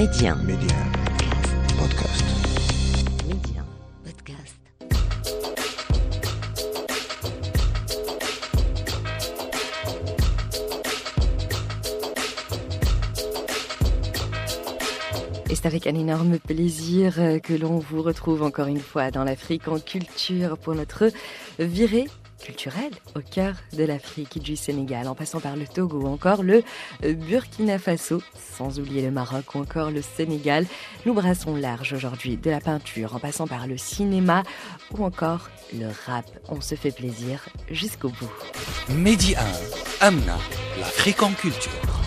Média. Média. Podcast. Média. Podcast. Et c'est avec un énorme plaisir euh, que l'on vous retrouve encore une fois dans l'Afrique en culture pour notre virée culturelle au cœur de l'Afrique, du Sénégal, en passant par le Togo, encore le Burkina Faso, sans oublier le Maroc ou encore le Sénégal. Nous brassons large aujourd'hui, de la peinture, en passant par le cinéma ou encore le rap. On se fait plaisir jusqu'au bout. Medi 1, Amna, l'Afrique en culture.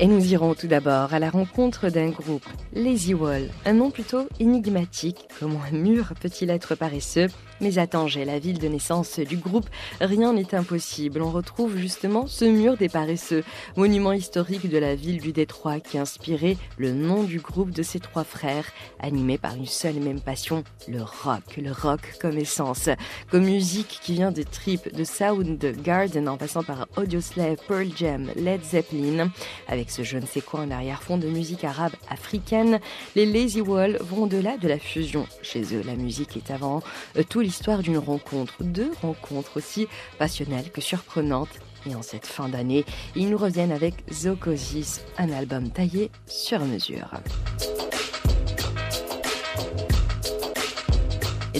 Et nous irons tout d'abord à la rencontre d'un groupe, Lazy Wall, un nom plutôt énigmatique, comment un mur peut-il être paresseux mais à Tanger, la ville de naissance du groupe, rien n'est impossible. On retrouve justement ce mur des paresseux, monument historique de la ville du Détroit qui a inspiré le nom du groupe de ces trois frères, animés par une seule et même passion, le rock. Le rock comme essence, comme musique qui vient de Trip, de Soundgarden en passant par Audioslave, Pearl Jam, Led Zeppelin. Avec ce je ne sais quoi en arrière-fond de musique arabe africaine, les Lazy Wall vont au-delà de la fusion. Chez eux, la musique est avant tout l'histoire d'une rencontre, deux rencontres aussi passionnelles que surprenantes. Et en cette fin d'année, ils nous reviennent avec Zokosis, un album taillé sur mesure.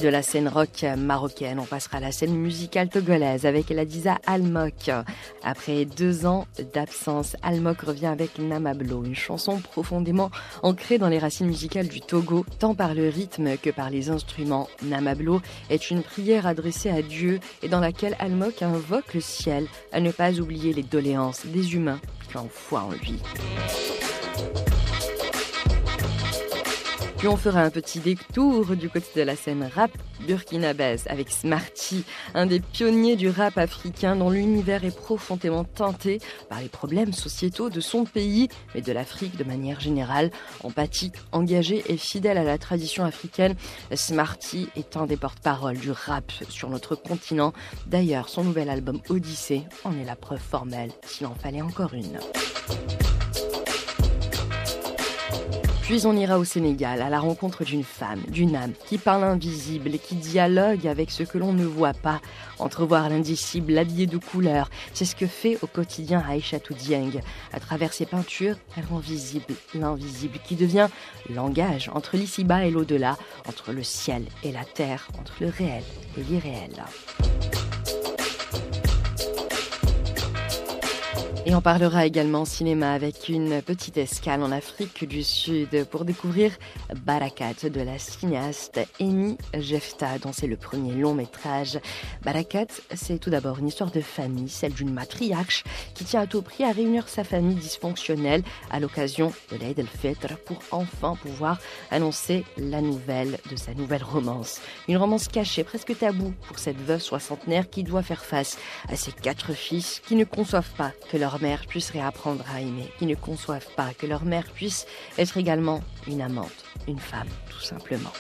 De la scène rock marocaine, on passera à la scène musicale togolaise avec Ladiza Almok. Après deux ans d'absence, Almok revient avec Namablo, une chanson profondément ancrée dans les racines musicales du Togo, tant par le rythme que par les instruments. Namablo est une prière adressée à Dieu et dans laquelle Almok invoque le ciel à ne pas oublier les doléances des humains qui ont foi en lui. Puis on fera un petit détour du côté de la scène rap burkinabèse avec Smarty, un des pionniers du rap africain dont l'univers est profondément teinté par les problèmes sociétaux de son pays, mais de l'Afrique de manière générale. Empathique, engagé et fidèle à la tradition africaine, Smarty est un des porte-parole du rap sur notre continent. D'ailleurs, son nouvel album Odyssée en est la preuve formelle, s'il en fallait encore une. Puis on ira au Sénégal à la rencontre d'une femme, d'une âme, qui parle invisible et qui dialogue avec ce que l'on ne voit pas. Entrevoir l'indicible, habillé de couleurs, c'est ce que fait au quotidien Aïcha Dieng. À travers ses peintures, elle rend visible l'invisible qui devient langage entre l'ici-bas et l'au-delà, entre le ciel et la terre, entre le réel et l'irréel. Et on parlera également cinéma avec une petite escale en Afrique du Sud pour découvrir Barakat de la cinéaste Eni Jefta, dont c'est le premier long métrage. Barakat, c'est tout d'abord une histoire de famille, celle d'une matriarche qui tient à tout prix à réunir sa famille dysfonctionnelle à l'occasion de l'Aïd el-Fitr pour enfin pouvoir annoncer la nouvelle de sa nouvelle romance. Une romance cachée, presque taboue pour cette veuve soixantenaire qui doit faire face à ses quatre fils qui ne conçoivent pas que leur mère puisse réapprendre à aimer, qui ne conçoivent pas que leur mère puisse être également une amante, une femme, tout simplement.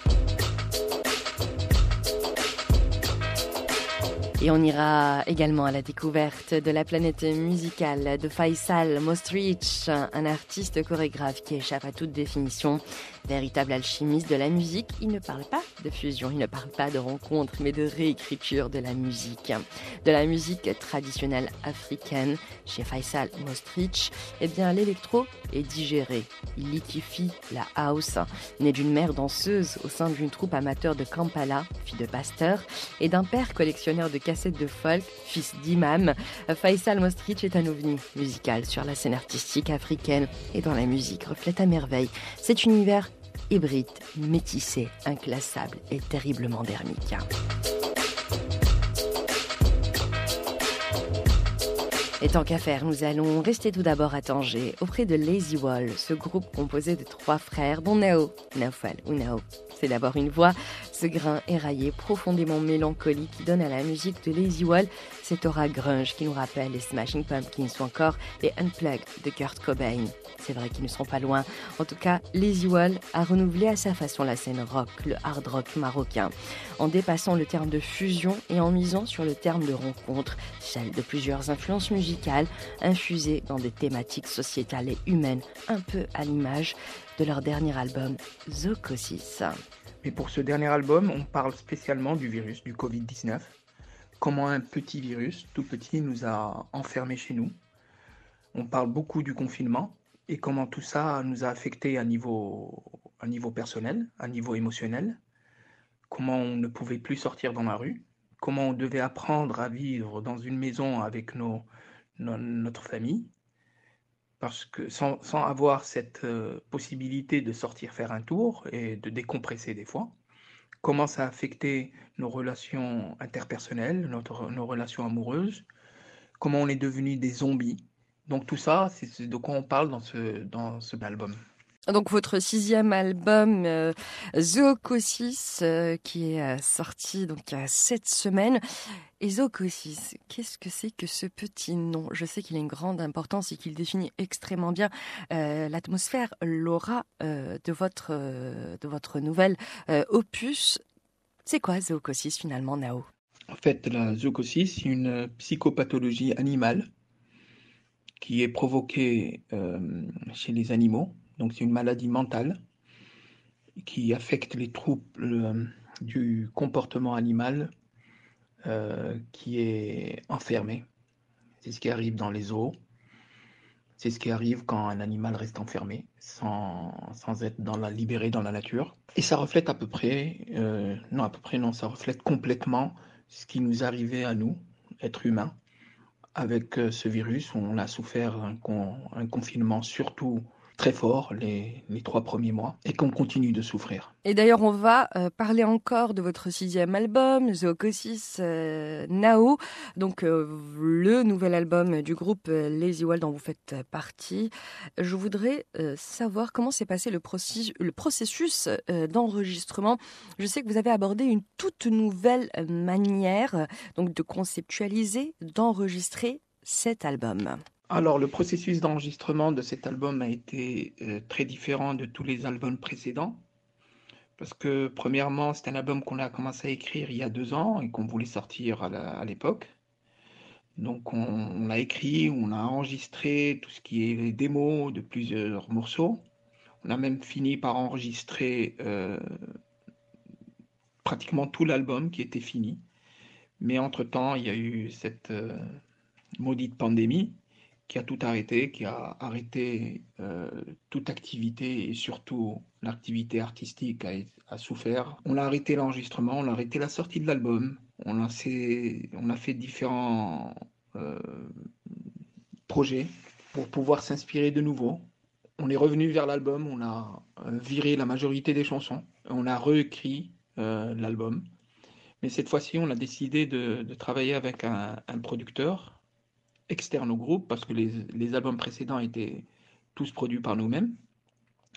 Et on ira également à la découverte de la planète musicale de Faisal Mostrich, un artiste chorégraphe qui échappe à toute définition. Véritable alchimiste de la musique, il ne parle pas de fusion, il ne parle pas de rencontre, mais de réécriture de la musique. De la musique traditionnelle africaine. Chez Faisal Mostrich, eh bien, l'électro est digéré. Il liquifie la house, né d'une mère danseuse au sein d'une troupe amateur de Kampala, fille de pasteur, et d'un père collectionneur de cassettes de folk, fils d'imam. Faisal Mostrich est un ovni musical sur la scène artistique africaine et dans la musique reflète à merveille cet univers hybride, métissé, inclassable et terriblement dermique. Et tant qu'à faire, nous allons rester tout d'abord à Tanger, auprès de Lazy Wall, ce groupe composé de trois frères, dont Nao, Naufal ou Nao. C'est d'abord une voix, ce grain éraillé, profondément mélancolique qui donne à la musique de Lazy Wall cette aura grunge qui nous rappelle les Smashing Pumpkins ou encore les Unplugged de Kurt Cobain. C'est vrai qu'ils ne sont pas loin. En tout cas, Lazy Wall a renouvelé à sa façon la scène rock, le hard rock marocain, en dépassant le terme de fusion et en misant sur le terme de rencontre, celle de plusieurs influences musicales musicales infusées dans des thématiques sociétales et humaines, un peu à l'image de leur dernier album Zocosis. Et pour ce dernier album, on parle spécialement du virus du Covid-19. Comment un petit virus, tout petit, nous a enfermés chez nous. On parle beaucoup du confinement et comment tout ça nous a affectés à niveau, à niveau personnel, à niveau émotionnel. Comment on ne pouvait plus sortir dans la rue. Comment on devait apprendre à vivre dans une maison avec nos, notre famille. Parce que sans, sans avoir cette euh, possibilité de sortir faire un tour et de décompresser des fois, comment ça a affecté nos relations interpersonnelles, notre, nos relations amoureuses, comment on est devenu des zombies. Donc tout ça, c'est de quoi on parle dans ce, dans ce album. Donc votre sixième album euh, Zoocosis euh, qui est euh, sorti donc il y a sept semaines. Et Zoocosis, qu'est-ce que c'est que ce petit nom? Je sais qu'il a une grande importance et qu'il définit extrêmement bien l'atmosphère, l'aura de votre de votre nouvelle opus. C'est quoi Zoocosis finalement, Nao? En fait, la zoocosis, c'est une psychopathologie animale qui est provoquée chez les animaux donc c'est une maladie mentale qui affecte les troubles euh, du comportement animal euh, qui est enfermé. C'est ce qui arrive dans les zoos. C'est ce qui arrive quand un animal reste enfermé sans, être libéré dans la nature. Et ça reflète à peu près, euh, non à peu près non, ça reflète complètement ce qui nous arrivait à nous, êtres humains, avec ce virus. On a souffert un, un confinement surtout très fort les, trois premiers mois et qu'on continue de souffrir. Et d'ailleurs, on va euh, parler encore de votre sixième album, Zoocosis euh, Nao, donc euh, le nouvel album du groupe Lazy Wall dont vous faites partie. Je voudrais savoir comment s'est passé le, processus, le processus d'enregistrement. Je sais que vous avez abordé une toute nouvelle manière donc de conceptualiser, d'enregistrer cet album. Alors, le processus d'enregistrement de cet album a été euh, très différent de tous les albums précédents. Parce que, premièrement, c'est un album qu'on a commencé à écrire il y a deux ans et qu'on voulait sortir à l'époque. Donc, on, a écrit, on a enregistré tout ce qui est démos de plusieurs morceaux. On a même fini par enregistrer euh, pratiquement tout l'album qui était fini. Mais entre-temps, il y a eu cette euh, maudite pandémie qui a tout arrêté, qui a arrêté euh, toute activité et surtout l'activité artistique a, souffert. On a arrêté l'enregistrement, on a arrêté la sortie de l'album, on, a fait, différents euh, projets pour pouvoir s'inspirer de nouveau. On est revenu vers l'album, on a euh, viré la majorité des chansons, on a réécrit l'album. Mais cette fois-ci, on a décidé de, travailler avec un producteur externe au groupe parce que les, albums précédents étaient tous produits par nous-mêmes.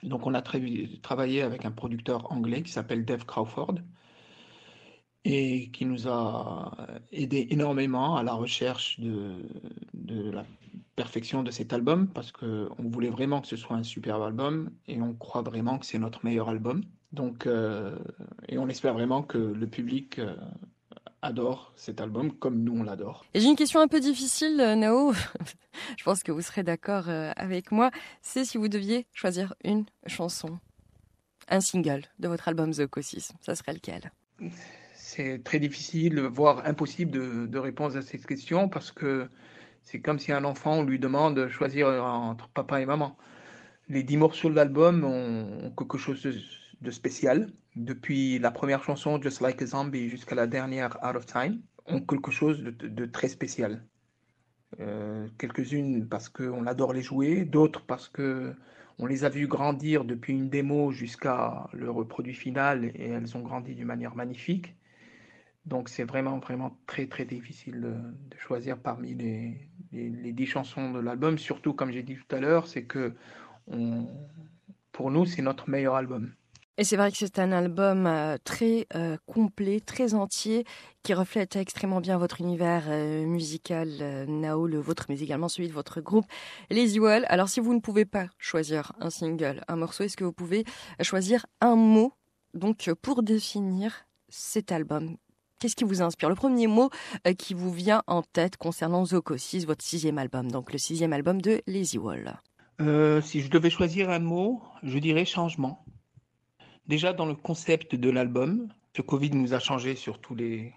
Donc on a travaillé avec un producteur anglais qui s'appelle Dave Crawford et qui nous a aidé énormément à la recherche de, de la perfection de cet album parce qu'on voulait vraiment que ce soit un superbe album et on croit vraiment que c'est notre meilleur album. Donc, euh, et on espère vraiment que le public euh, adore cet album comme nous on l'adore. Et j'ai une question un peu difficile, euh, Nao. Je pense que vous serez d'accord euh, avec moi. C'est si vous deviez choisir une chanson, un single de votre album The Ocosis, ça serait lequel? C'est très difficile, voire impossible de, de, répondre à cette question parce que c'est comme si un enfant on lui demande de choisir entre papa et maman. Les dix morceaux de l'album ont quelque chose de de spécial, depuis la première chanson Just Like a Zombie jusqu'à la dernière Out of Time, ont quelque chose de, très spécial. Euh, quelques-unes parce qu'on adore les jouer, d'autres parce que on les a vues grandir depuis une démo jusqu'à le produit final et elles ont grandi d'une manière magnifique. Donc c'est vraiment vraiment très très difficile de, choisir parmi les, les, dix chansons de l'album. Surtout comme j'ai dit tout à l'heure, c'est que pour nous c'est notre meilleur album. Et c'est vrai que c'est un album euh, très euh, complet, très entier, qui reflète extrêmement bien votre univers euh, musical, Nao, le vôtre, mais également celui de votre groupe, Les Wall. Alors, si vous ne pouvez pas choisir un single, un morceau, est-ce que vous pouvez choisir un mot, donc pour définir cet album? Qu'est-ce qui vous inspire? Le premier mot qui vous vient en tête concernant Zocosis, votre sixième album, donc le sixième album de Wall. Euh, si je devais choisir un mot, je dirais changement. Déjà dans le concept de l'album, ce Covid nous a changé sur tous les,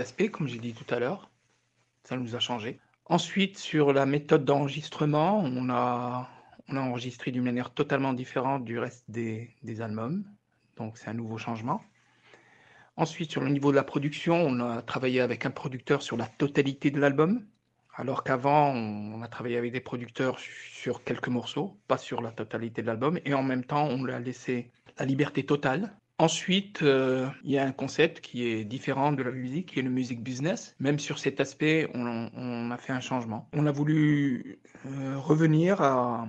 aspects, comme j'ai dit tout à l'heure. Ça nous a changé. Ensuite, sur la méthode d'enregistrement, on a, enregistré d'une manière totalement différente du reste des, albums. Donc c'est un nouveau changement. Ensuite, sur le niveau de la production, on a travaillé avec un producteur sur la totalité de l'album, alors qu'avant, on a travaillé avec des producteurs sur quelques morceaux, pas sur la totalité de l'album, et en même temps, on leur a laissé la liberté totale. Ensuite, euh, il y a un concept qui est différent de la musique, qui est le music business. Même sur cet aspect, on, a fait un changement. On a voulu euh, revenir à,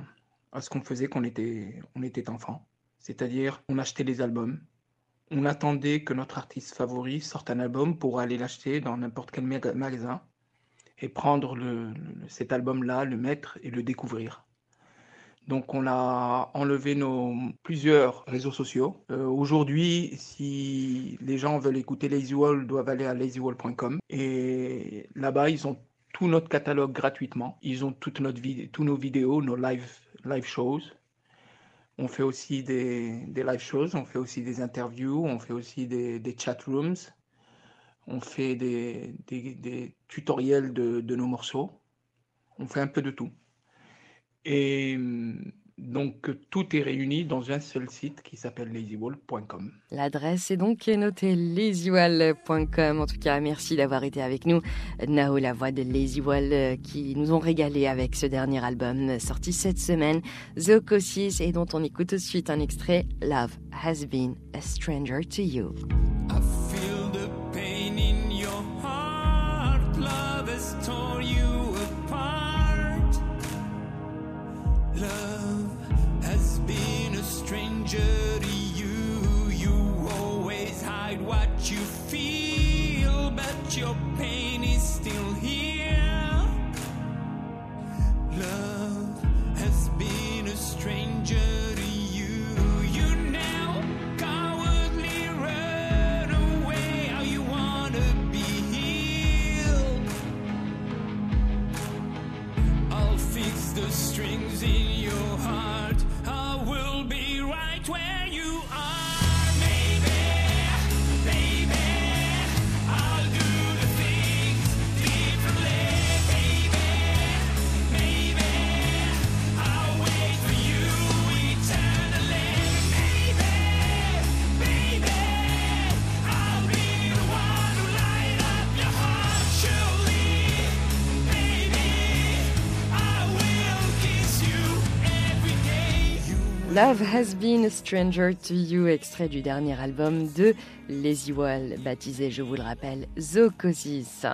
à ce qu'on faisait quand on était, on était enfant. C'est-à-dire, on achetait les albums, on attendait que notre artiste favori sorte un album pour aller l'acheter dans n'importe quel magasin et prendre le, cet album-là, le mettre et le découvrir. Donc on a enlevé nos plusieurs réseaux sociaux. Euh, Aujourd'hui, si les gens veulent écouter Lazy Wall, doivent aller à lazywall.com et là-bas ils ont tout notre catalogue gratuitement. Ils ont toute notre tous nos vidéos, nos live shows. On fait aussi des, live shows, on fait aussi des interviews, on fait aussi des, chat rooms, on fait des, des, tutoriels de, nos morceaux, on fait un peu de tout. Et donc tout est réuni dans un seul site qui s'appelle lazywall.com. L'adresse est donc notée lazywall.com. En tout cas, merci d'avoir été avec nous. Nao, la voix de Lazywall, euh, qui nous ont régalé avec ce dernier album sorti cette semaine, Zocosis, et dont on écoute tout de suite un extrait, Love Has Been a Stranger to You. Love Has Been a Stranger to You, extrait du dernier album de Lazy Wall, baptisé, je vous le rappelle, Zocosis.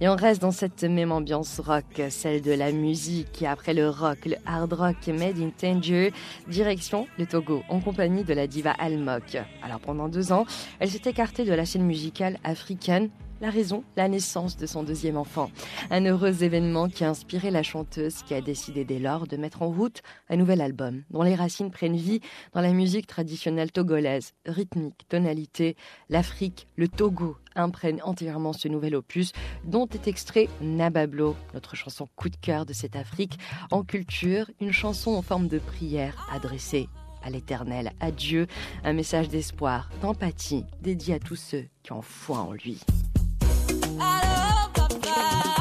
Et on reste dans cette même ambiance rock, celle de la musique, et après le rock, le hard rock made in Tanger, direction le Togo, en compagnie de la diva Almok. Alors pendant deux ans, elle s'est écartée de la scène musicale africaine la raison, la naissance de son deuxième enfant. Un heureux événement qui a inspiré la chanteuse qui a décidé dès lors de mettre en route un nouvel album dont les racines prennent vie dans la musique traditionnelle togolaise, rythmique, tonalité. L'Afrique, le Togo imprègne entièrement ce nouvel opus dont est extrait Nabablo, notre chanson coup de cœur de cette Afrique en culture, une chanson en forme de prière adressée à l'éternel, à Dieu, un message d'espoir, d'empathie, dédié à tous ceux qui ont foi en lui. out of my mind.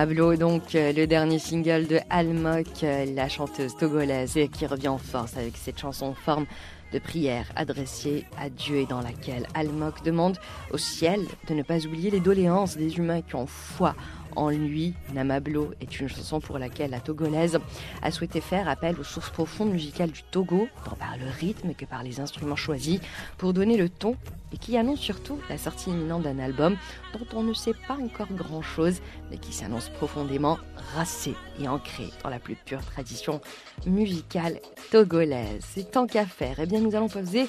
Namablo, donc euh, le dernier single de Almok, euh, la chanteuse togolaise, qui revient en force avec cette chanson en forme de prière adressée à Dieu et dans laquelle Almok demande au ciel de ne pas oublier les doléances des humains qui ont foi en lui. Namablo est une chanson pour laquelle la togolaise a souhaité faire appel aux sources profondes musicales du Togo, tant par le rythme que par les instruments choisis, pour donner le ton et qui annonce surtout la sortie imminente d'un album dont on ne sait pas encore grand-chose, mais qui s'annonce profondément racé et ancré dans la plus pure tradition musicale togolaise. C'est tant qu'à faire, eh bien nous allons poser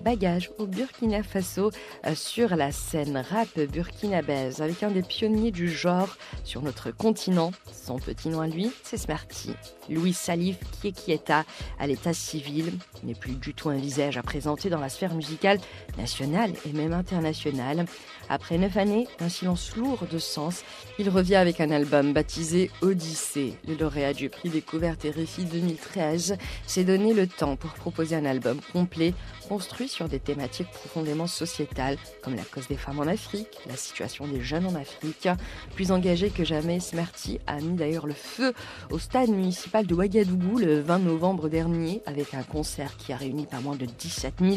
bagage au Burkina Faso euh, sur la scène rap burkinabèse avec un des pionniers du genre sur notre continent. Son petit nom à lui, c'est Smarty. Louis Salif Kiekieta à l'état civil n'est plus du tout un visage à présenter dans la sphère musicale nationale et même internationale. Après neuf années d'un silence lourd de sens, il revient avec un album baptisé Odyssée. Le lauréat du prix Découverte et Réfi 2013 s'est donné le temps pour proposer un album complet construit sur des thématiques profondément sociétales comme la cause des femmes en Afrique, la situation des jeunes en Afrique. Plus engagé que jamais, Smarty a mis d'ailleurs le feu au stade municipal de Ouagadougou le 20 novembre dernier avec un concert qui a réuni pas moins de 17 000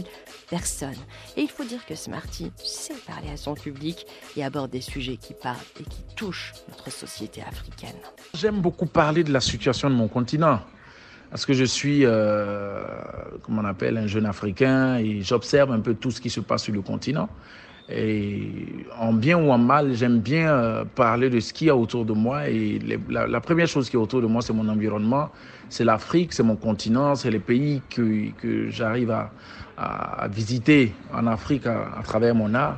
personnes. Et il faut dire que Smarty sait parler à son public et aborde des sujets qui parlent et qui touchent notre société africaine. J'aime beaucoup parler de la situation de mon continent. Parce que je suis, euh, comment on appelle, un jeune Africain et j'observe un peu tout ce qui se passe sur le continent. Et en bien ou en mal, j'aime bien euh, parler de ce qu'il y a autour de moi. Et la, première chose qui est autour de moi, c'est mon environnement, c'est l'Afrique, c'est mon continent, c'est les pays que, que j'arrive à, à, visiter en Afrique à travers mon art.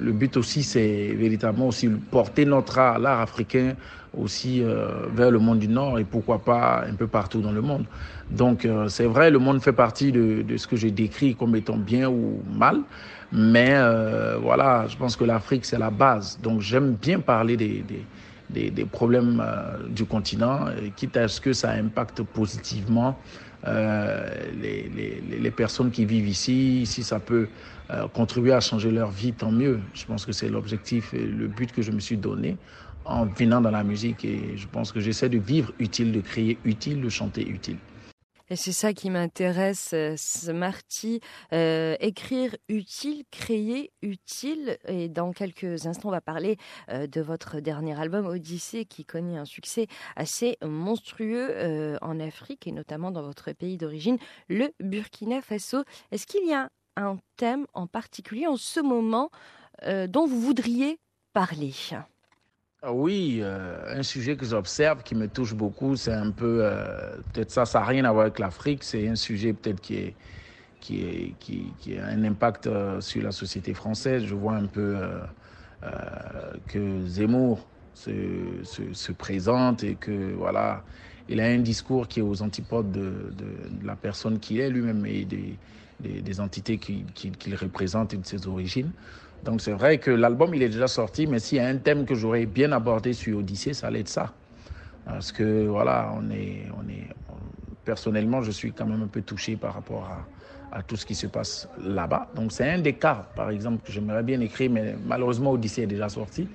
Le but aussi, c'est véritablement aussi porter notre art, l'art africain, aussi euh, vers le monde du Nord et pourquoi pas un peu partout dans le monde. Donc euh, c'est vrai, le monde fait partie de, ce que j'ai décrit comme étant bien ou mal, mais euh, voilà, je pense que l'Afrique c'est la base. Donc j'aime bien parler des, des, des, des problèmes du continent, quitte à ce que ça impacte positivement les, les, les, personnes qui vivent ici, si ça peut contribuer à changer leur vie, tant mieux. Je pense que c'est l'objectif et le but que je me suis donné en venant dans la musique et je pense que j'essaie de vivre utile, de créer utile, de chanter utile. Et c'est ça qui m'intéresse, Smarty, euh, écrire utile, créer utile. Et dans quelques instants, on va parler euh, de votre dernier album, Odyssée, qui connaît un succès assez monstrueux euh, en Afrique et notamment dans votre pays d'origine, le Burkina Faso. Est-ce qu'il y a un thème en particulier en ce moment dont vous voudriez parler oui, euh, un sujet que j'observe qui me touche beaucoup, c'est un peu, euh, peut-être ça, ça n'a rien à voir avec l'Afrique, c'est un sujet peut-être qui, est, qui, est, qui, a un impact euh, sur la société française. Je vois un peu que Zemmour se, se, se, présente et que, voilà, il a un discours qui est aux antipodes de, de, de la personne qu'il est lui-même et des, des, entités qu'il qu qu représente et de ses origines. Donc c'est vrai que l'album il est déjà sorti, mais s'il y a un thème que j'aurais bien abordé sur Odyssée, ça allait être ça. Parce que voilà, on est, on est, on, personnellement, je suis quand même un peu touché par rapport à, à tout ce qui se passe là-bas. Donc c'est un des cas, par exemple, que j'aimerais bien écrire, mais malheureusement Odyssée est déjà sorti.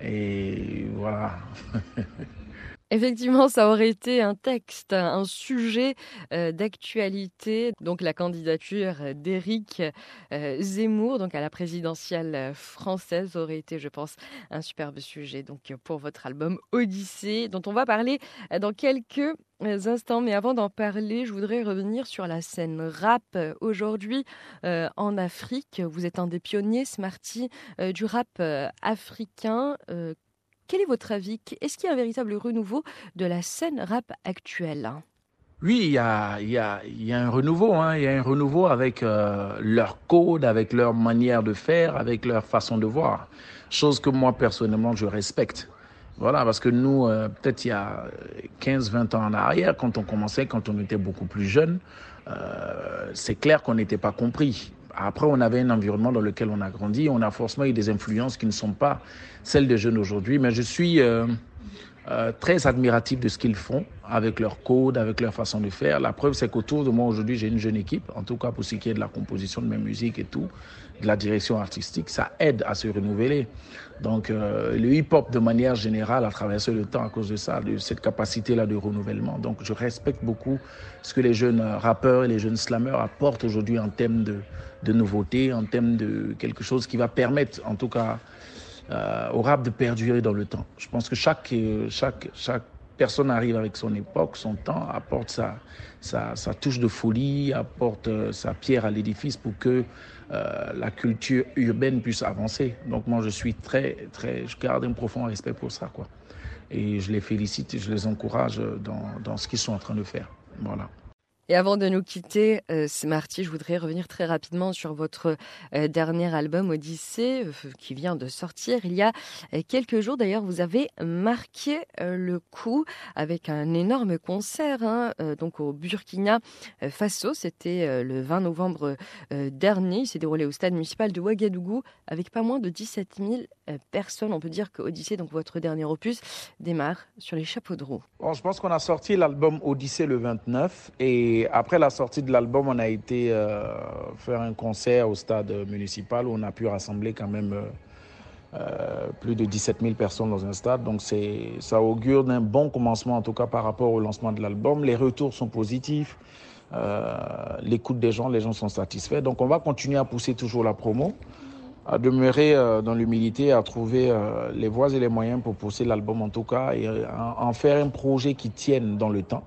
Et voilà. Effectivement, ça aurait été un texte, un sujet euh, d'actualité. Donc la candidature d'Éric euh, Zemmour, donc à la présidentielle française, aurait été, je pense, un superbe sujet. Donc pour votre album Odyssée, dont on va parler dans quelques instants. Mais avant d'en parler, je voudrais revenir sur la scène rap aujourd'hui euh, en Afrique. Vous êtes un des pionniers, Smarty, euh, du rap euh, africain. Quel est votre avis? Est-ce qu'il y a un véritable renouveau de la scène rap actuelle? Oui, il y a, un renouveau. Hein. Il y a un renouveau avec euh, leur code, avec leur manière de faire, avec leur façon de voir. Chose que moi, personnellement, je respecte. Voilà, parce que nous, euh, peut-être il y a 15-20 ans en arrière, quand on commençait, quand on était beaucoup plus jeune, euh, c'est clair qu'on n'était pas compris. Après, on avait un environnement dans lequel on a grandi. On a forcément eu des influences qui ne sont pas celles des jeunes aujourd'hui. Mais je suis, euh, euh, très admiratif de ce qu'ils font avec leur code, avec leur façon de faire. La preuve, c'est qu'autour de moi aujourd'hui, j'ai une jeune équipe, en tout cas pour ce qui est de la composition de mes musiques et tout, de la direction artistique. Ça aide à se renouveler. Donc, euh, le hip-hop, de manière générale, a traversé le temps à cause de ça, de cette capacité-là de renouvellement. Donc, je respecte beaucoup ce que les jeunes rappeurs et les jeunes slammers apportent aujourd'hui en termes de, de nouveautés, en termes de quelque chose qui va permettre, en tout cas, euh, au rap de perdurer dans le temps. Je pense que chaque, euh, chaque, chaque personne arrive avec son époque, son temps, apporte sa, sa, sa touche de folie, apporte euh, sa pierre à l'édifice pour que euh, la culture urbaine puisse avancer. Donc moi, je suis très, très, je garde un profond respect pour ça, quoi. Et je les félicite et je les encourage dans, dans ce qu'ils sont en train de faire. Voilà. Et avant de nous quitter, euh, Smarty, je voudrais revenir très rapidement sur votre euh, dernier album Odyssée, euh, qui vient de sortir il y a quelques jours. D'ailleurs, vous avez marqué le coup avec un énorme concert, hein, donc au Burkina Faso. C'était le 20 novembre dernier. Il s'est déroulé au stade municipal de Ouagadougou avec pas moins de 17 000 euh, personnes. On peut dire que Odyssée, donc votre dernier opus, démarre sur les chapeaux de roue. Bon, je pense qu'on a sorti l'album Odyssée le 29 et après la sortie de l'album, on a été euh, faire un concert au stade municipal où on a pu rassembler quand même euh, euh, plus de 17 000 personnes dans un stade. Donc ça augure d'un bon commencement en tout cas par rapport au lancement de l'album. Les retours sont positifs, l'écoute des gens, les gens sont satisfaits. Donc on va continuer à pousser toujours la promo à demeurer dans l'humilité, à trouver les voies et les moyens pour pousser l'album en tout cas et en faire un projet qui tienne dans le temps.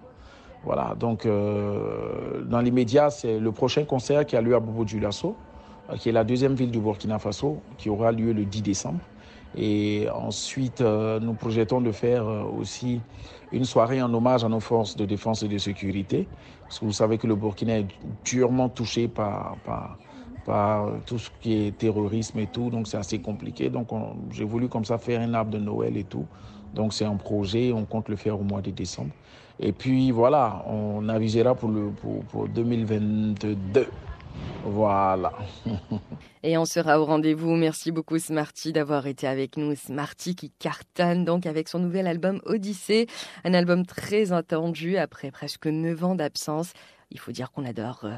Voilà, donc euh, dans l'immédiat, c'est le prochain concert qui a lieu à Bobo Dioulasso, euh, qui est la deuxième ville du Burkina Faso, qui aura lieu le 10 décembre. Et ensuite, euh, nous projetons de faire euh, aussi une soirée en hommage à nos forces de défense et de sécurité, parce que vous savez que le Burkina est durement touché par, par, par tout ce qui est terrorisme et tout, donc c'est assez compliqué. Donc on- j'ai voulu comme ça faire un arbre de Noël et tout. Donc c'est un projet, on compte le faire au mois de décembre. Et puis voilà, on avisera pour, le, pour, pour 2022. Voilà. Et on sera au rendez-vous. Merci beaucoup Smarty d'avoir été avec nous. Smarty qui cartonne donc avec son nouvel album Odyssée, un album très attendu après presque 9 ans d'absence. Il faut dire qu'on adore euh,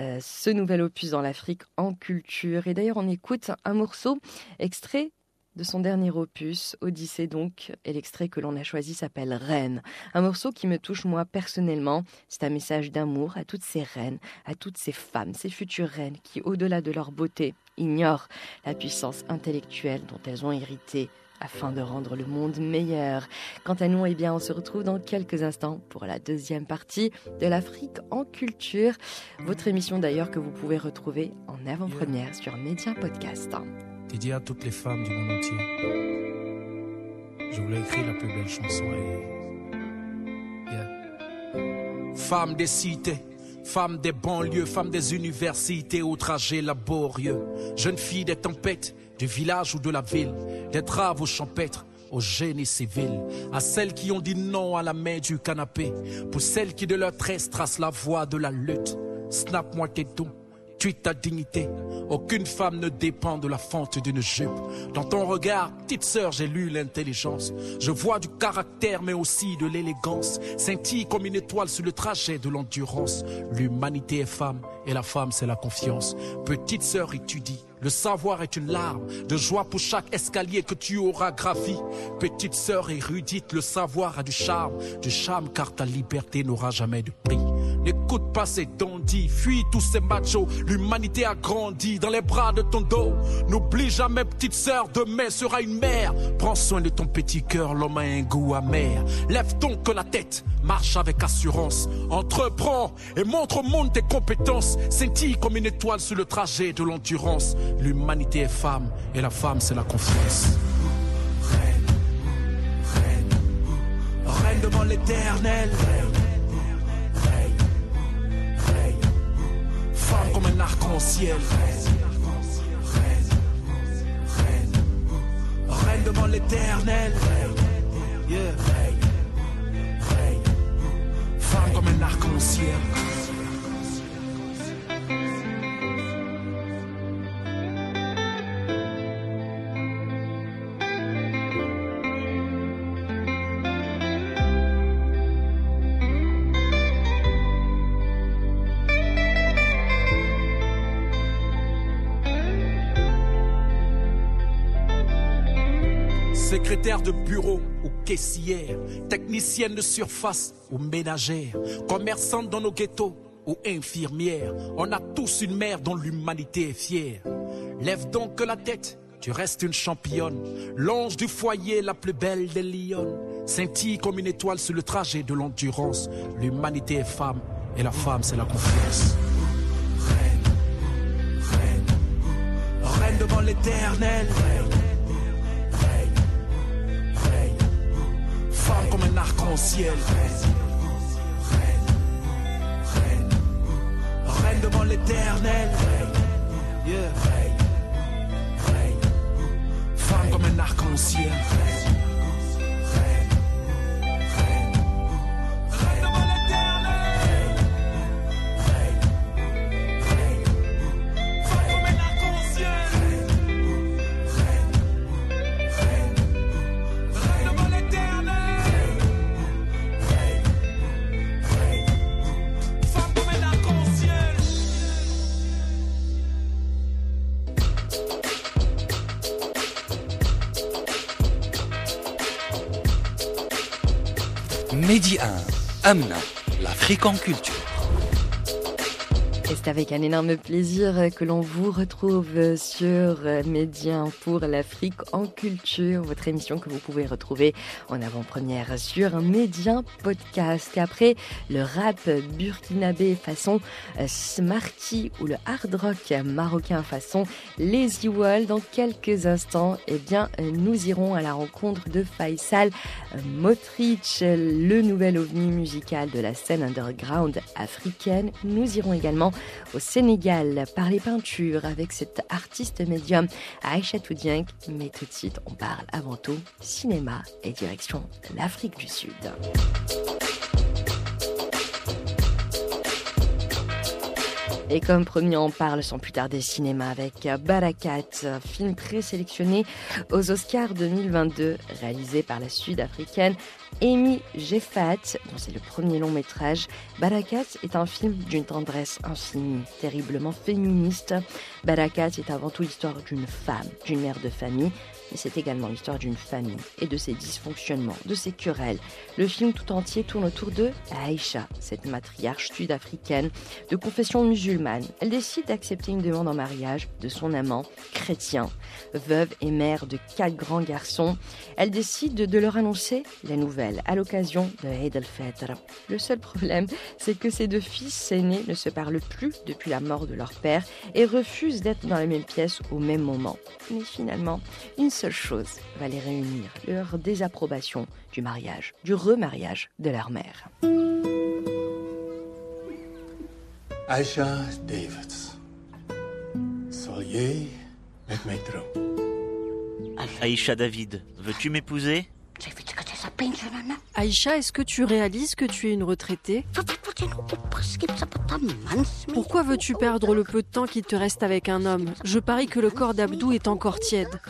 euh, ce nouvel opus dans l'Afrique en culture. Et d'ailleurs, on écoute un morceau extrait de son dernier opus, Odyssée donc, et l'extrait que l'on a choisi s'appelle Reine. Un morceau qui me touche moi personnellement. C'est un message d'amour à toutes ces reines, à toutes ces femmes, ces futures reines qui, au-delà de leur beauté, ignorent la puissance intellectuelle dont elles ont hérité afin de rendre le monde meilleur. Quant à nous, eh bien, on se retrouve dans quelques instants pour la deuxième partie de l'Afrique en culture. Votre émission d'ailleurs que vous pouvez retrouver en avant-première sur Média Podcast. Dédié à toutes les femmes du monde entier. Je voulais écrire la plus belle chanson et. Yeah. Femmes des cités, femmes des banlieues, femmes des universités au trajet laborieux. Jeunes filles des tempêtes, du village ou de la ville, des travaux champêtres au génie civil, à celles qui ont dit non à la main du canapé, pour celles qui de leur tresse tracent la voie de la lutte. Snap-moi tes dons, tue ta dignité. Aucune femme ne dépend de la fente d'une jupe. Dans ton regard, petite sœur, j'ai lu l'intelligence. Je vois du caractère, mais aussi de l'élégance. Scintille comme une étoile sur le trajet de l'endurance. L'humanité est femme, et la femme, c'est la confiance. Petite sœur, étudie. Le savoir est une larme de joie pour chaque escalier que tu auras gravi. Petite sœur érudite, le savoir a du charme, du charme car ta liberté n'aura jamais de prix. N'écoute pas ces dandys, fuis tous ces machos. L'humanité a grandi dans les bras de ton dos. N'oublie jamais, petite sœur, demain sera une mère. Prends soin de ton petit cœur, l'homme a un goût amer. Lève donc la tête, marche avec assurance. Entreprends et montre au monde tes compétences. Scintille comme une étoile sur le trajet de l'endurance. L'humanité est femme et la femme c'est la confiance. Reine, reine, reine devant l'éternel. Femme comme un arc-en-ciel. Reine devant l'éternel. Yeah. Femme comme un arc-en-ciel. De bureau ou caissière, technicienne de surface ou ménagère, commerçante dans nos ghettos ou infirmière, on a tous une mère dont l'humanité est fière. Lève donc la tête, tu restes une championne, l'ange du foyer, la plus belle des lionnes, scintille comme une étoile sur le trajet de l'endurance. L'humanité est femme et la femme c'est la confiance. Reine, reine, reine devant l'éternel. Femme comme un arc-en-ciel. Reine devant l'éternel. Yeah. Femme comme un arc-en-ciel. Amna, l'Afrique en culture. Avec un énorme plaisir que l'on vous retrouve sur Médien pour l'Afrique en culture, votre émission que vous pouvez retrouver en avant-première sur Médien Podcast. Après le rap burkinabé façon Smarty ou le hard rock marocain façon Lazy Wall, dans quelques instants, eh bien, nous irons à la rencontre de Faisal euh, Motric, le nouvel ovni musical de la scène underground africaine. Nous irons également au Sénégal par les peintures avec cet artiste médium Aïcha Toudienk. Mais tout de suite, on parle avant tout cinéma et direction l'Afrique du Sud. Et comme promis, on parle sans plus tarder cinéma avec Barakat, film présélectionné aux Oscars 2022, réalisé par la sud-africaine Amy Jeffat, dont c'est le premier long métrage. Barakat est un film d'une tendresse infinie, terriblement féministe. Barakat est avant tout l'histoire d'une femme, d'une mère de famille, mais c'est également l'histoire d'une famille et de ses dysfonctionnements, de ses querelles. Le film tout entier tourne autour de Aïcha, cette matriarche sud-africaine de confession musulmane. Elle décide d'accepter une demande en mariage de son amant chrétien. Veuve et mère de quatre grands garçons, elle décide de leur annoncer la nouvelle à l'occasion de Eid. Le seul problème, c'est que ces deux fils aînés ne se parlent plus depuis la mort de leur père et refusent d'être dans la même pièce au même moment. Mais finalement, une seule chose va les réunir, leur désapprobation du mariage, du remariage de leur mère. Aisha Davids. Trouwen? Aïcha David, veux-tu m'épouser? Aïcha, est-ce que tu réalises que tu es une retraitée? Pourquoi veux-tu perdre le peu de temps qui te reste avec un homme? Je parie que le corps d'Abdou est encore tiède.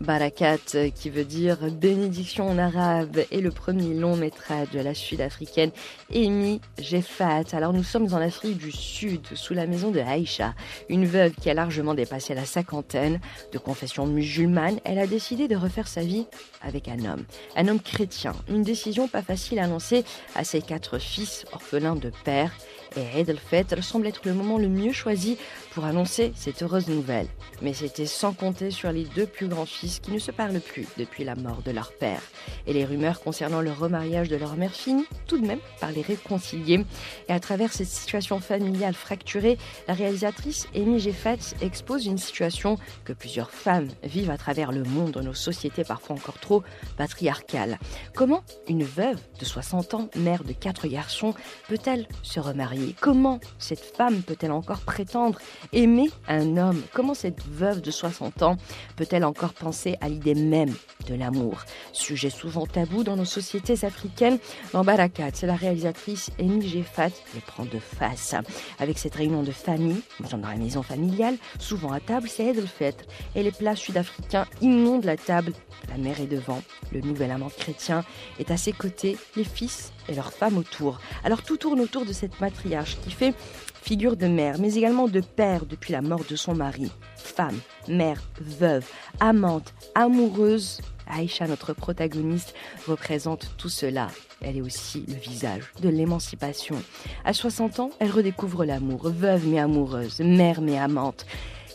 Barakat, euh, qui veut dire bénédiction en arabe, est le premier long métrage de la sud-africaine Amy Jeffat. Alors nous sommes en Afrique du Sud, sous la maison de Aïcha, une veuve qui a largement dépassé la cinquantaine, de confession musulmane. Elle a décidé de refaire sa vie avec un homme, un homme chrétien. Une décision pas facile à annoncer à ses quatre fils orphelins de père. Et Eid al-Fitr semble être le moment le mieux choisi pour annoncer cette heureuse nouvelle. Mais c'était sans compter sur les deux plus grands fils qui ne se parlent plus depuis la mort de leur père. Et les rumeurs concernant le remariage de leur mère finissent tout de même par les réconcilier. Et à travers cette situation familiale fracturée, la réalisatrice Amy Jeffat expose une situation que plusieurs femmes vivent à travers le monde dans nos sociétés parfois encore trop patriarcales. Comment une veuve de 60 ans, mère de quatre garçons, peut-elle se remarier? Comment cette femme peut-elle encore prétendre aimer un homme Comment cette veuve de 60 ans peut-elle encore penser à l'idée même de l'amour? Sujet souvent tabou dans nos sociétés africaines. Dans Barakat, c'est la réalisatrice Amy Jeffat le prend de face. Avec cette réunion de famille, dans la maison familiale, souvent à table, c'est al-Fitr. Et les plats sud-africains inondent la table. La mère est devant, le nouvel amant chrétien est à ses côtés, les fils et leurs femmes autour. Alors tout tourne autour de cette matriarche qui fait figure de mère, mais également de père depuis la mort de son mari. Femme, mère, veuve, amante, amoureuse, Aïcha, notre protagoniste, représente tout cela. Elle est aussi le visage de l'émancipation. À 60 ans, elle redécouvre l'amour, veuve mais amoureuse, mère mais amante.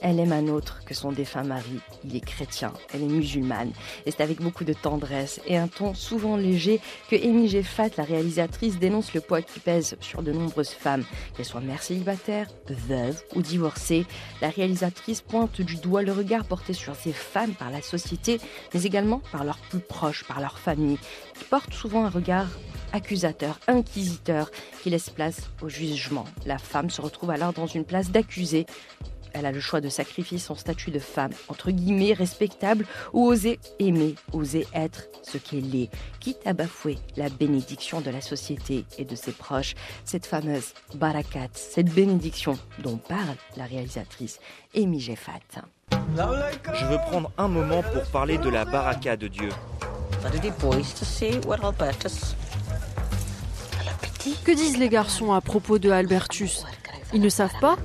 Elle aime un autre que son défunt mari. Il est chrétien, elle est musulmane. Et c'est avec beaucoup de tendresse et un ton souvent léger que Amy Jeffat, la réalisatrice, dénonce le poids qui pèse sur de nombreuses femmes. Qu'elles soient mères célibataires, veuves ou divorcées, la réalisatrice pointe du doigt le regard porté sur ces femmes par la société, mais également par leurs plus proches, par leur famille, qui portent souvent un regard accusateur, inquisiteur, qui laisse place au jugement. La femme se retrouve alors dans une place d'accusée elle a le choix de sacrifier son statut de femme, entre guillemets, respectable, ou oser aimer, oser être ce qu'elle est, quitte à bafouer la bénédiction de la société et de ses proches, cette fameuse barakat, cette bénédiction dont parle la réalisatrice Amy Jeffat. Je veux prendre un moment pour parler de la baraka de Dieu. Que disent les garçons à propos de Albertus? Ils ne savent pas?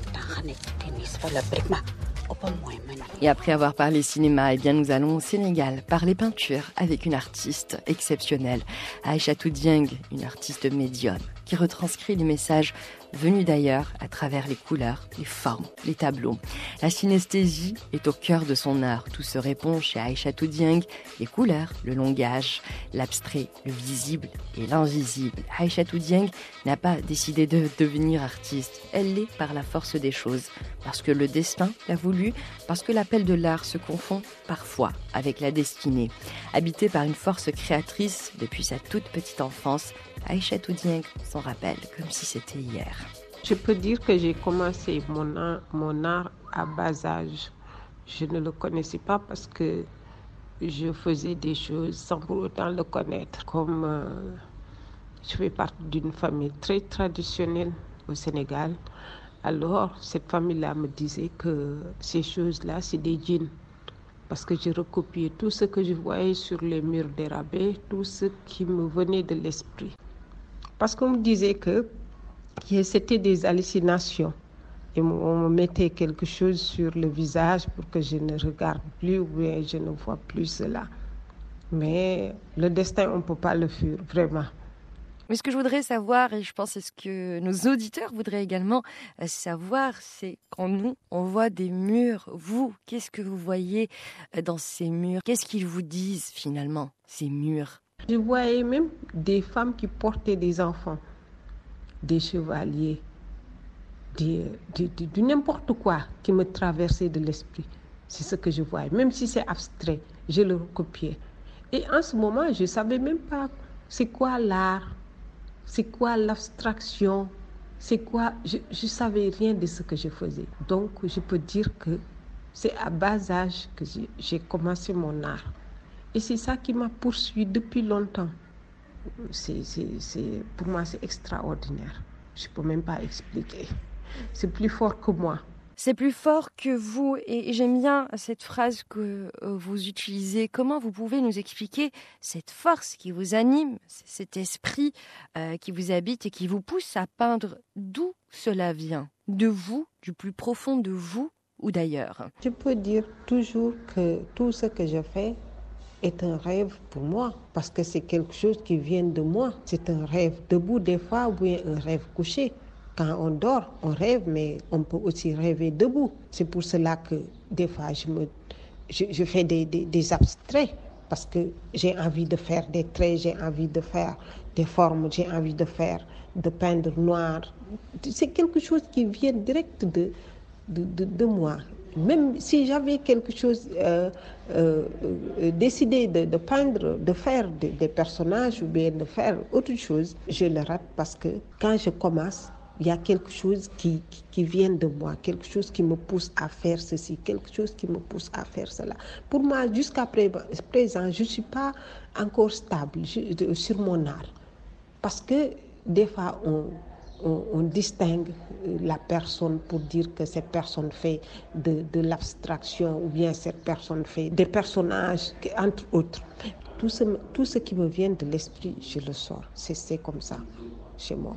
Et après avoir parlé cinéma, eh bien nous allons au Sénégal parler peinture avec une artiste exceptionnelle, Aïcha Dieng, une artiste médium qui retranscrit les messages venus d'ailleurs à travers les couleurs, les formes, les tableaux. La synesthésie est au cœur de son art. Tout se répond chez Aïcha Dieng, les couleurs, le langage, l'abstrait, le visible et l'invisible. Aïcha Dieng n'a pas décidé de devenir artiste. Elle l'est par la force des choses, parce que le destin l'a voulu, parce que l'appel de l'art se confond parfois avec la destinée. Habitée par une force créatrice depuis sa toute petite enfance, Aïcha Dieng s'en rappelle comme si c'était hier. Je peux dire que j'ai commencé mon art, à bas âge. Je ne le connaissais pas parce que je faisais des choses sans pour autant le connaître. Comme euh, je fais partie d'une famille très traditionnelle au Sénégal, alors cette famille-là me disait que ces choses-là, c'est des djinns. Parce que je recopiais tout ce que je voyais sur les murs des rabbins, tout ce qui me venait de l'esprit. Parce qu'on me disait que c'était des hallucinations. Et on me mettait quelque chose sur le visage pour que je ne regarde plus ou bien je ne vois plus cela. Mais le destin, on ne peut pas le fuir, vraiment. Mais ce que je voudrais savoir, et je pense c'est ce que nos auditeurs voudraient également euh, savoir, c'est quand nous, on voit des murs, vous, qu'est-ce que vous voyez euh, dans ces murs? Qu'est-ce qu'ils vous disent finalement, ces murs? Je voyais même des femmes qui portaient des enfants des chevaliers, de, de, de, de n'importe quoi qui me traversait de l'esprit. C'est ce que je voyais. Même si c'est abstrait, je le recopiais. Et en ce moment, je ne savais même pas c'est quoi l'art, c'est quoi l'abstraction, c'est quoi... Je ne savais rien de ce que je faisais. Donc, je peux dire que c'est à bas âge que j'ai commencé mon art. Et c'est ça qui m'a poursuivi depuis longtemps c'est, c'est, pour moi, c'est extraordinaire. Je ne peux même pas expliquer. C'est plus fort que moi. C'est plus fort que vous. Et j'aime bien cette phrase que vous utilisez. Comment vous pouvez nous expliquer cette force qui vous anime, cet esprit euh, qui vous habite et qui vous pousse à peindre D'où cela vient? De vous, du plus profond de vous ou d'ailleurs? Je peux dire toujours que tout ce que je fais, est un rêve pour moi parce que c'est quelque chose qui vient de moi. C'est un rêve debout des fois ou un rêve couché. Quand on dort, on rêve, mais on peut aussi rêver debout. C'est pour cela que des fois, je, me, je, fais des, des, des, abstraits parce que j'ai envie de faire des traits, j'ai envie de faire des formes, j'ai envie de faire, de peindre noir. C'est quelque chose qui vient direct de, de, de moi. Même si j'avais quelque chose euh, euh, décidé de, peindre, de faire des, personnages ou bien de faire autre chose, je le rate parce que quand je commence, il y a quelque chose qui, qui, qui, vient de moi, quelque chose qui me pousse à faire ceci, quelque chose qui me pousse à faire cela. Pour moi, jusqu'à présent, je ne suis pas encore stable sur mon art. Parce que des fois, on, on, distingue la personne pour dire que cette personne fait de, de l'abstraction ou bien cette personne fait des personnages, entre autres. Tout ce, tout ce qui me vient de l'esprit, je le sors. C'est comme ça chez moi.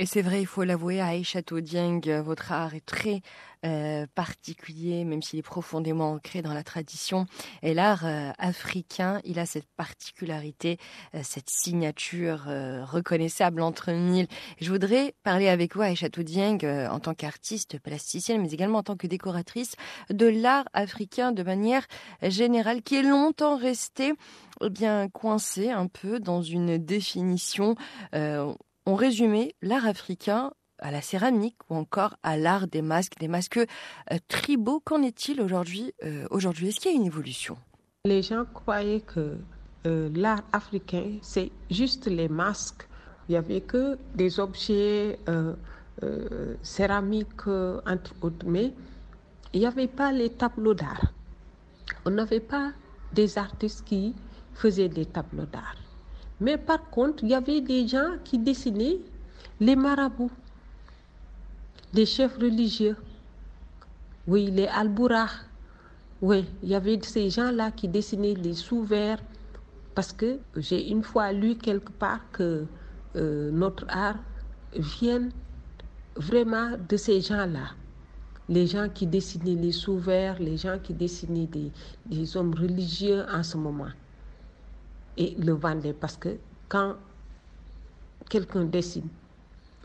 Et c'est vrai, il faut l'avouer, à Aïchatou Dieng, votre art est très euh, particulier, même s'il est profondément ancré dans la tradition. Et l'art euh, africain, il a cette particularité, euh, cette signature euh, reconnaissable entre mille. Je voudrais parler avec vous, Aïchatou Dieng, euh, en tant qu'artiste plasticienne, mais également en tant que décoratrice, de l'art africain de manière générale, qui est longtemps resté eh bien coincé un peu dans une définition. On résumait l'art africain à la céramique ou encore à l'art des masques, des masques euh, tribaux. Qu'en est-il aujourd'hui euh, Aujourd'hui, est-ce qu'il y a une évolution? Les gens croyaient que euh, l'art africain, c'est juste les masques. Il n'y avait que des objets céramiques, entre autres, mais il n'y avait pas les tableaux d'art. On n'avait pas des artistes qui faisaient des tableaux d'art. Mais par contre, il y avait des gens qui dessinaient les marabouts, des chefs religieux, oui, les albourahs. Oui, il y avait ces gens-là qui dessinaient les sous-verts parce que j'ai une fois lu quelque part que euh, notre art vient vraiment de ces gens-là. Les gens qui dessinaient les sous-verts, les gens qui dessinaient des, des hommes religieux en ce moment et le vendaient parce que quand quelqu'un dessine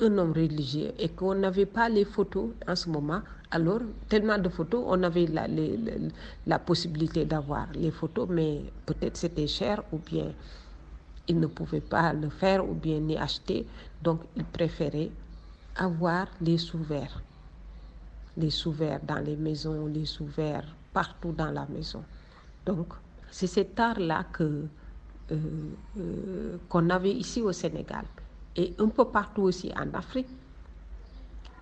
un homme religieux et qu'on n'avait pas les photos en ce moment, alors tellement de photos, on avait la, les- les- la possibilité d'avoir les photos, mais peut-être c'était cher ou bien ils ne pouvaient pas le faire ou bien ni acheter, donc ils préféraient avoir les sous-verts. Les sous-verts dans les maisons, les sous-verts partout dans la maison. Donc, c'est cet art-là que, euh, euh, qu'on avait ici au Sénégal et un peu partout aussi en Afrique.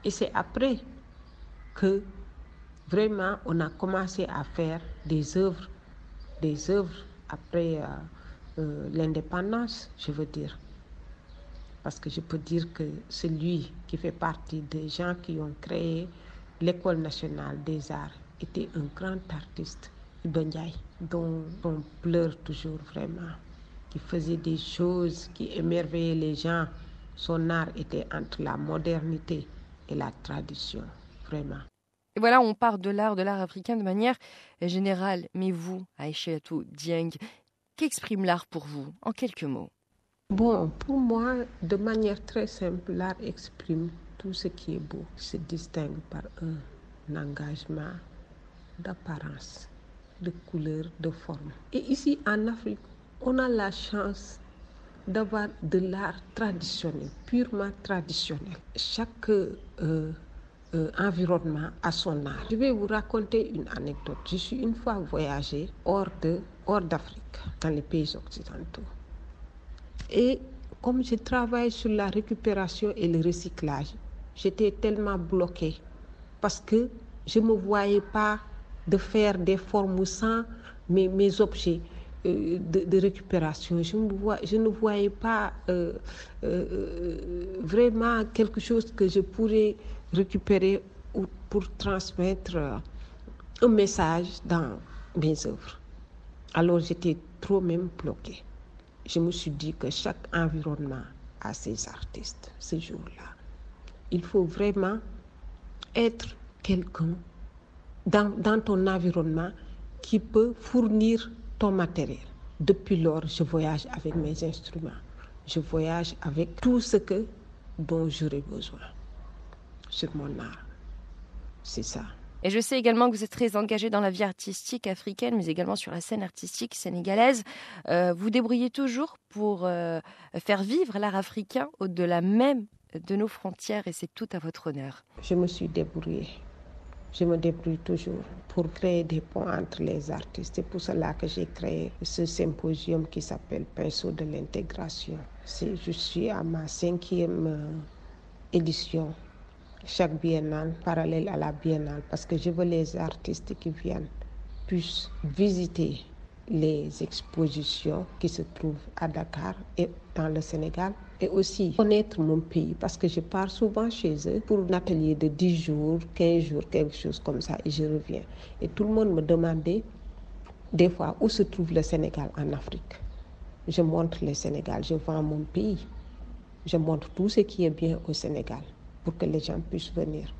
Et c'est après que vraiment on a commencé à faire des œuvres, des œuvres après euh, l'indépendance, je veux dire. Parce que je peux dire que celui qui fait partie des gens qui ont créé l'École nationale des arts était un grand artiste, Iba Ndiaye, dont on pleure toujours vraiment, qui faisait des choses qui émerveillaient les gens. Son art était entre la modernité et la tradition, vraiment. Et voilà, on part de l'art, de l'art africain de manière générale. Mais vous, Aïchatou Dieng, qu'exprime l'art pour vous En quelques mots? Bon, pour moi, de manière très simple, l'art exprime tout ce qui est beau, se distingue par un engagement d'apparence, de couleur, de forme. Et ici en Afrique, on a la chance d'avoir de l'art traditionnel, purement traditionnel. Chaque euh, euh, environnement a son art. Je vais vous raconter une anecdote. Je suis une fois voyagée hors hors d'Afrique, dans les pays occidentaux. Et comme je travaille sur la récupération et le recyclage, j'étais tellement bloquée parce que je ne me voyais pas de faire des formes sans mes, objets de, de récupération. Je, vois, ne voyais pas euh, euh, vraiment quelque chose que je pourrais récupérer ou pour transmettre euh, un message dans mes œuvres. Alors j'étais trop même bloquée. Je me suis dit que chaque environnement a ses artistes ce jour-là. Il faut vraiment être quelqu'un dans ton environnement qui peut fournir ton matériel. Depuis lors, je voyage avec mes instruments. Je voyage avec tout ce que, dont j'aurai besoin sur mon art. C'est ça. Et je sais également que vous êtes très engagé dans la vie artistique africaine, mais également sur la scène artistique sénégalaise. Euh, vous débrouillez toujours pour euh, faire vivre l'art africain au-delà même de nos frontières, et c'est tout à votre honneur. Je me suis débrouillée. Je me débrouille toujours pour créer des ponts entre les artistes. C'est pour cela que j'ai créé ce symposium qui s'appelle Pinceau de l'intégration. Je suis à ma cinquième euh, édition chaque biennale, parallèle à la biennale, parce que je veux les artistes qui viennent puissent visiter les expositions qui se trouvent à Dakar et dans le Sénégal et aussi connaître mon pays parce que je pars souvent chez eux pour un atelier de 10 jours, 15 jours, quelque chose comme ça et je reviens. Et tout le monde me demandait des fois où se trouve le Sénégal en Afrique? Je montre le Sénégal, je vends mon pays. je montre tout ce qui est bien au Sénégal pour que les gens puissent venir.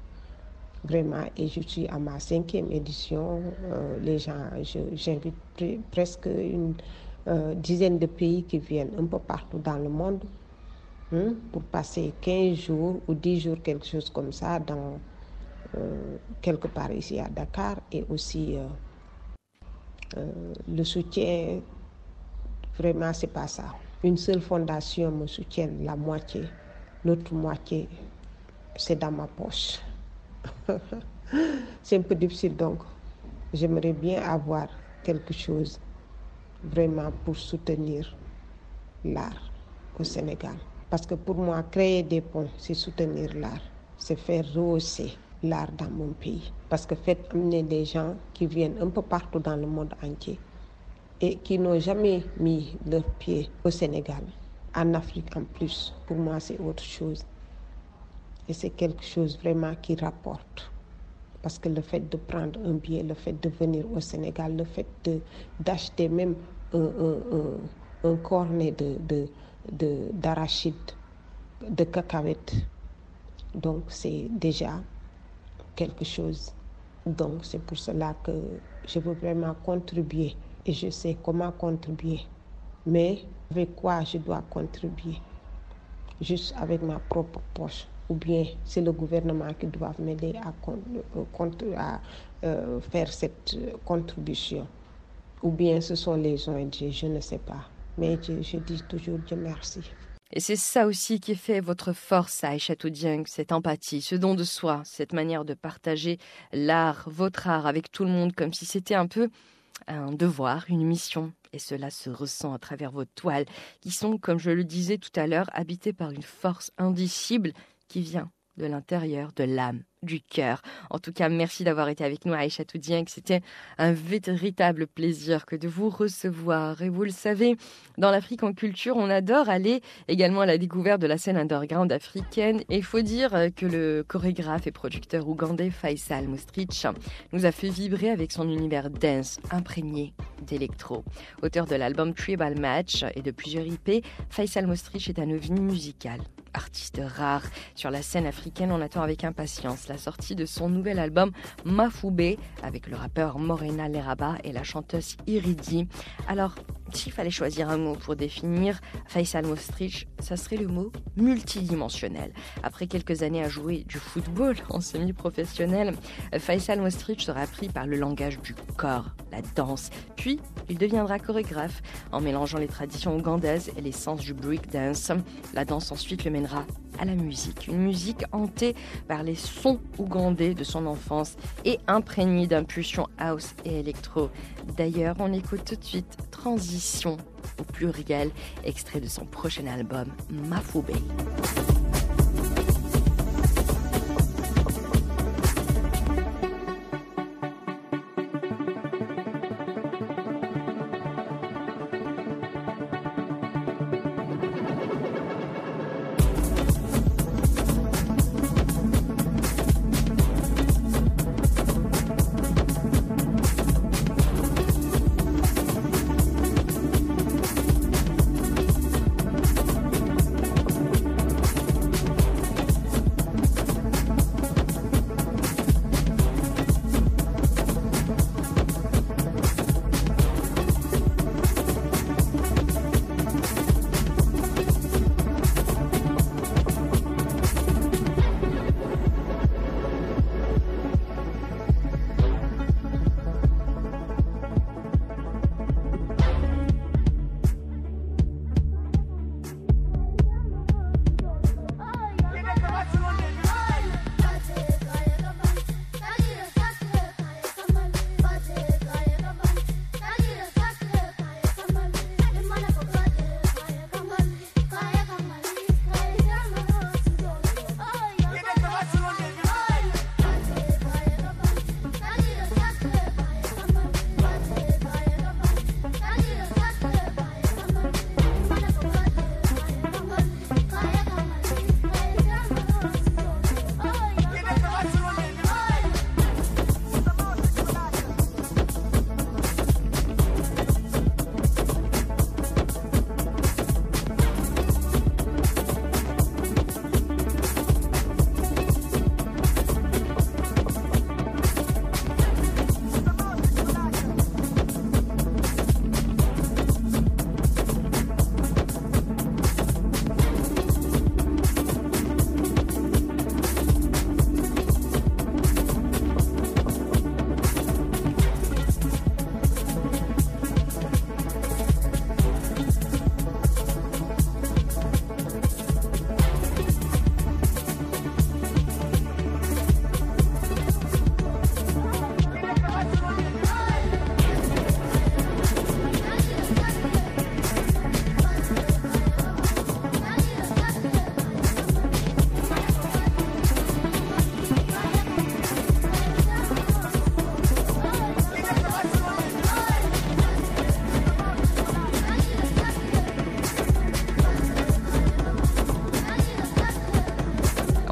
Vraiment, et je suis à ma cinquième édition. Euh, les gens, j'invite pre- presque une euh, dizaine de pays qui viennent un peu partout dans le monde hein, pour passer 15 jours ou 10 jours, quelque chose comme ça, dans euh, quelque part ici à Dakar. Et aussi euh, euh, le soutien, vraiment, c'est pas ça. Une seule fondation me soutient la moitié, l'autre moitié, c'est dans ma poche. c'est un peu difficile donc. J'aimerais bien avoir quelque chose vraiment pour soutenir l'art au Sénégal. Parce que pour moi, créer des ponts, c'est soutenir l'art. C'est faire rehausser l'art dans mon pays. Parce que faites amener des gens qui viennent un peu partout dans le monde entier et qui n'ont jamais mis leurs pieds au Sénégal, en Afrique en plus. Pour moi, c'est autre chose. Et c'est quelque chose vraiment qui rapporte. Parce que le fait de prendre un billet, le fait de venir au Sénégal, le fait d'acheter même un, cornet de- d'arachide, de cacahuètes, donc c'est déjà quelque chose. Donc c'est pour cela que je veux vraiment contribuer et je sais comment contribuer. Mais avec quoi je dois contribuer? Juste avec ma propre poche. Ou bien c'est le gouvernement qui doit m'aider à, euh, à, euh, faire cette euh, contribution. Ou bien ce sont les ONG, je ne sais pas. Mais je, dis toujours Dieu merci. Et c'est ça aussi qui fait votre force à Aïchatou Dieng, cette empathie, ce don de soi, cette manière de partager l'art, votre art avec tout le monde, comme si c'était un peu un devoir, une mission. Et cela se ressent à travers vos toiles, qui sont, comme je le disais tout à l'heure, habitées par une force indicible qui vient de l'intérieur, de l'âme, du cœur. En tout cas, merci d'avoir été avec nous Aïcha Dieng. C'était un véritable plaisir que de vous recevoir. Et vous le savez, dans l'Afrique en culture, on adore aller également à la découverte de la scène underground africaine. Et il faut dire que le chorégraphe et producteur ougandais Faisal Mostrich nous a fait vibrer avec son univers dance imprégné d'électro. Auteur de l'album Tribal Match et de plusieurs IP, Faisal Mostrich est un ovni musical. Artiste rare sur la scène africaine, on attend avec impatience la sortie de son nouvel album Mafoubé avec le rappeur Morena Leraba et la chanteuse Iridi. Alors, s'il fallait choisir un mot pour définir Faisal Mostrich, ça serait le mot multidimensionnel. Après quelques années à jouer du football en semi-professionnel, Faisal Mostrich sera pris par le langage du corps, la danse. Puis, il deviendra chorégraphe en mélangeant les traditions ougandaises et l'essence du breakdance. La danse ensuite le mènera à la musique. Une musique hantée par les sons ougandais de son enfance et imprégnée d'impulsions house et électro. D'ailleurs, on écoute tout de suite Au pluriel, extrait de son prochain album Mafoubé.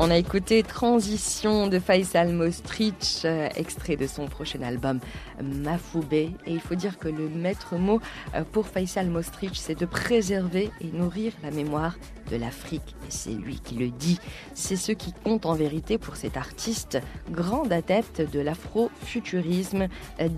On a écouté Transition de Faisal Mostric, euh, extrait de son prochain album Mafoubé. Et il faut dire que le maître mot euh, pour Faisal Mostric, c'est de préserver et nourrir la mémoire de l'Afrique. Et c'est lui qui le dit. C'est ce qui compte en vérité pour cet artiste, grand adepte de l'afrofuturisme.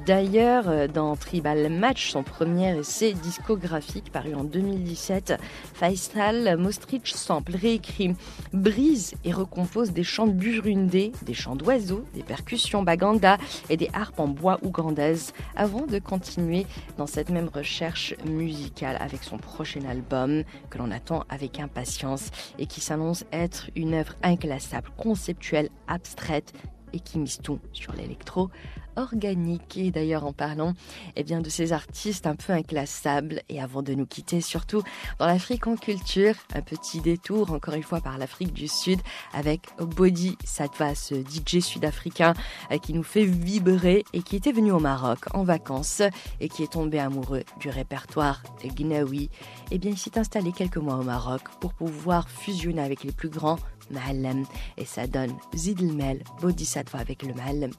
D'ailleurs, euh, dans Tribal Match, son premier essai discographique paru en 2017, Faisal Mostric sample, réécrit, brise et recompose des chants burundais, des chants d'oiseaux, des percussions baganda et des harpes en bois ougandaises avant de continuer dans cette même recherche musicale avec son prochain album que l'on attend avec impatience et qui s'annonce être une œuvre inclassable, conceptuelle, abstraite et qui mise tout sur l'électro organique. Et d'ailleurs, en parlant eh bien, de ces artistes un peu inclassables, et avant de nous quitter, surtout dans l'Afrique en culture, un petit détour encore une fois par l'Afrique du Sud avec Body Satva, ce DJ sud-africain euh, qui nous fait vibrer et qui était venu au Maroc en vacances et qui est tombé amoureux du répertoire de Gnawi. Eh bien, il s'est installé quelques mois au Maroc pour pouvoir fusionner avec les plus grands Mahalem et ça donne Zidlmel Bodhisattva avec le Mahalem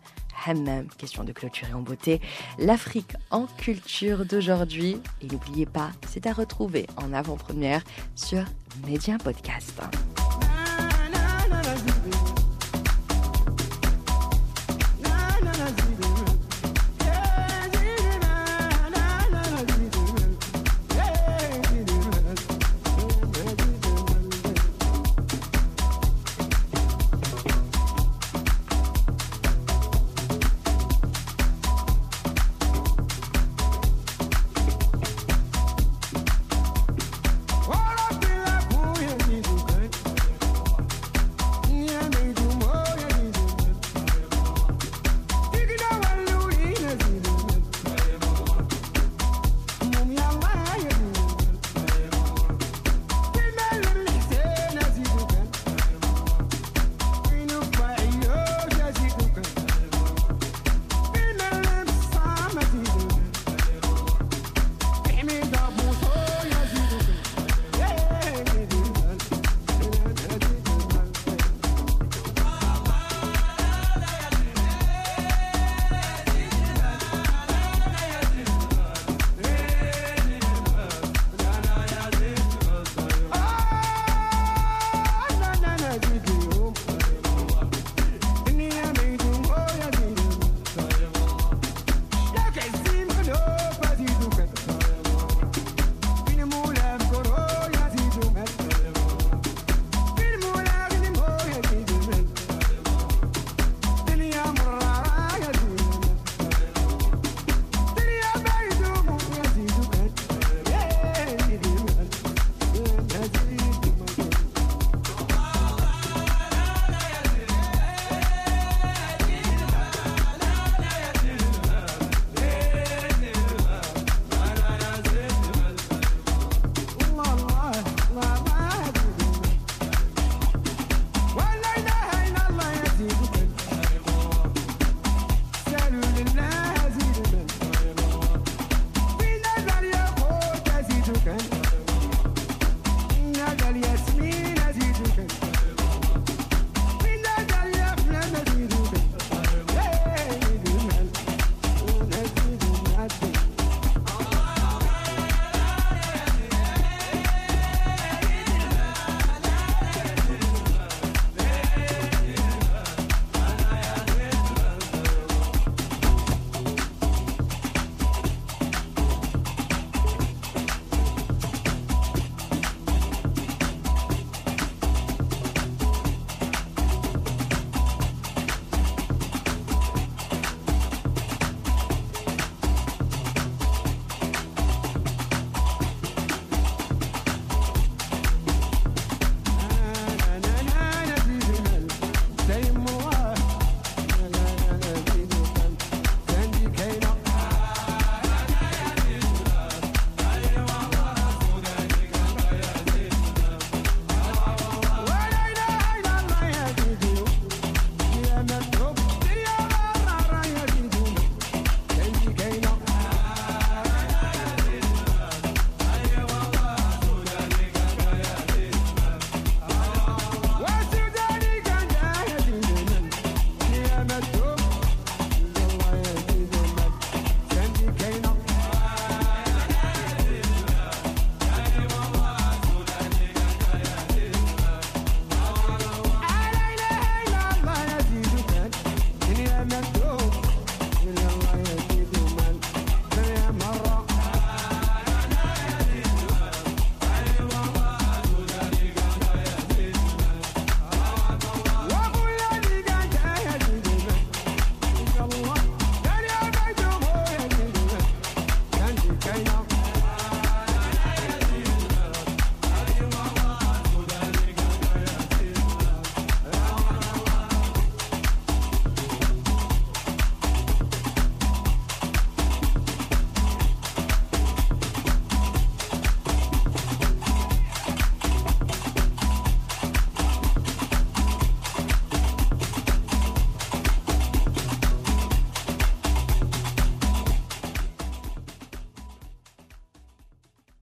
Question de clôturer en beauté l'Afrique en culture d'aujourd'hui. Et n'oubliez pas, c'est à retrouver en avant-première sur Média Podcast.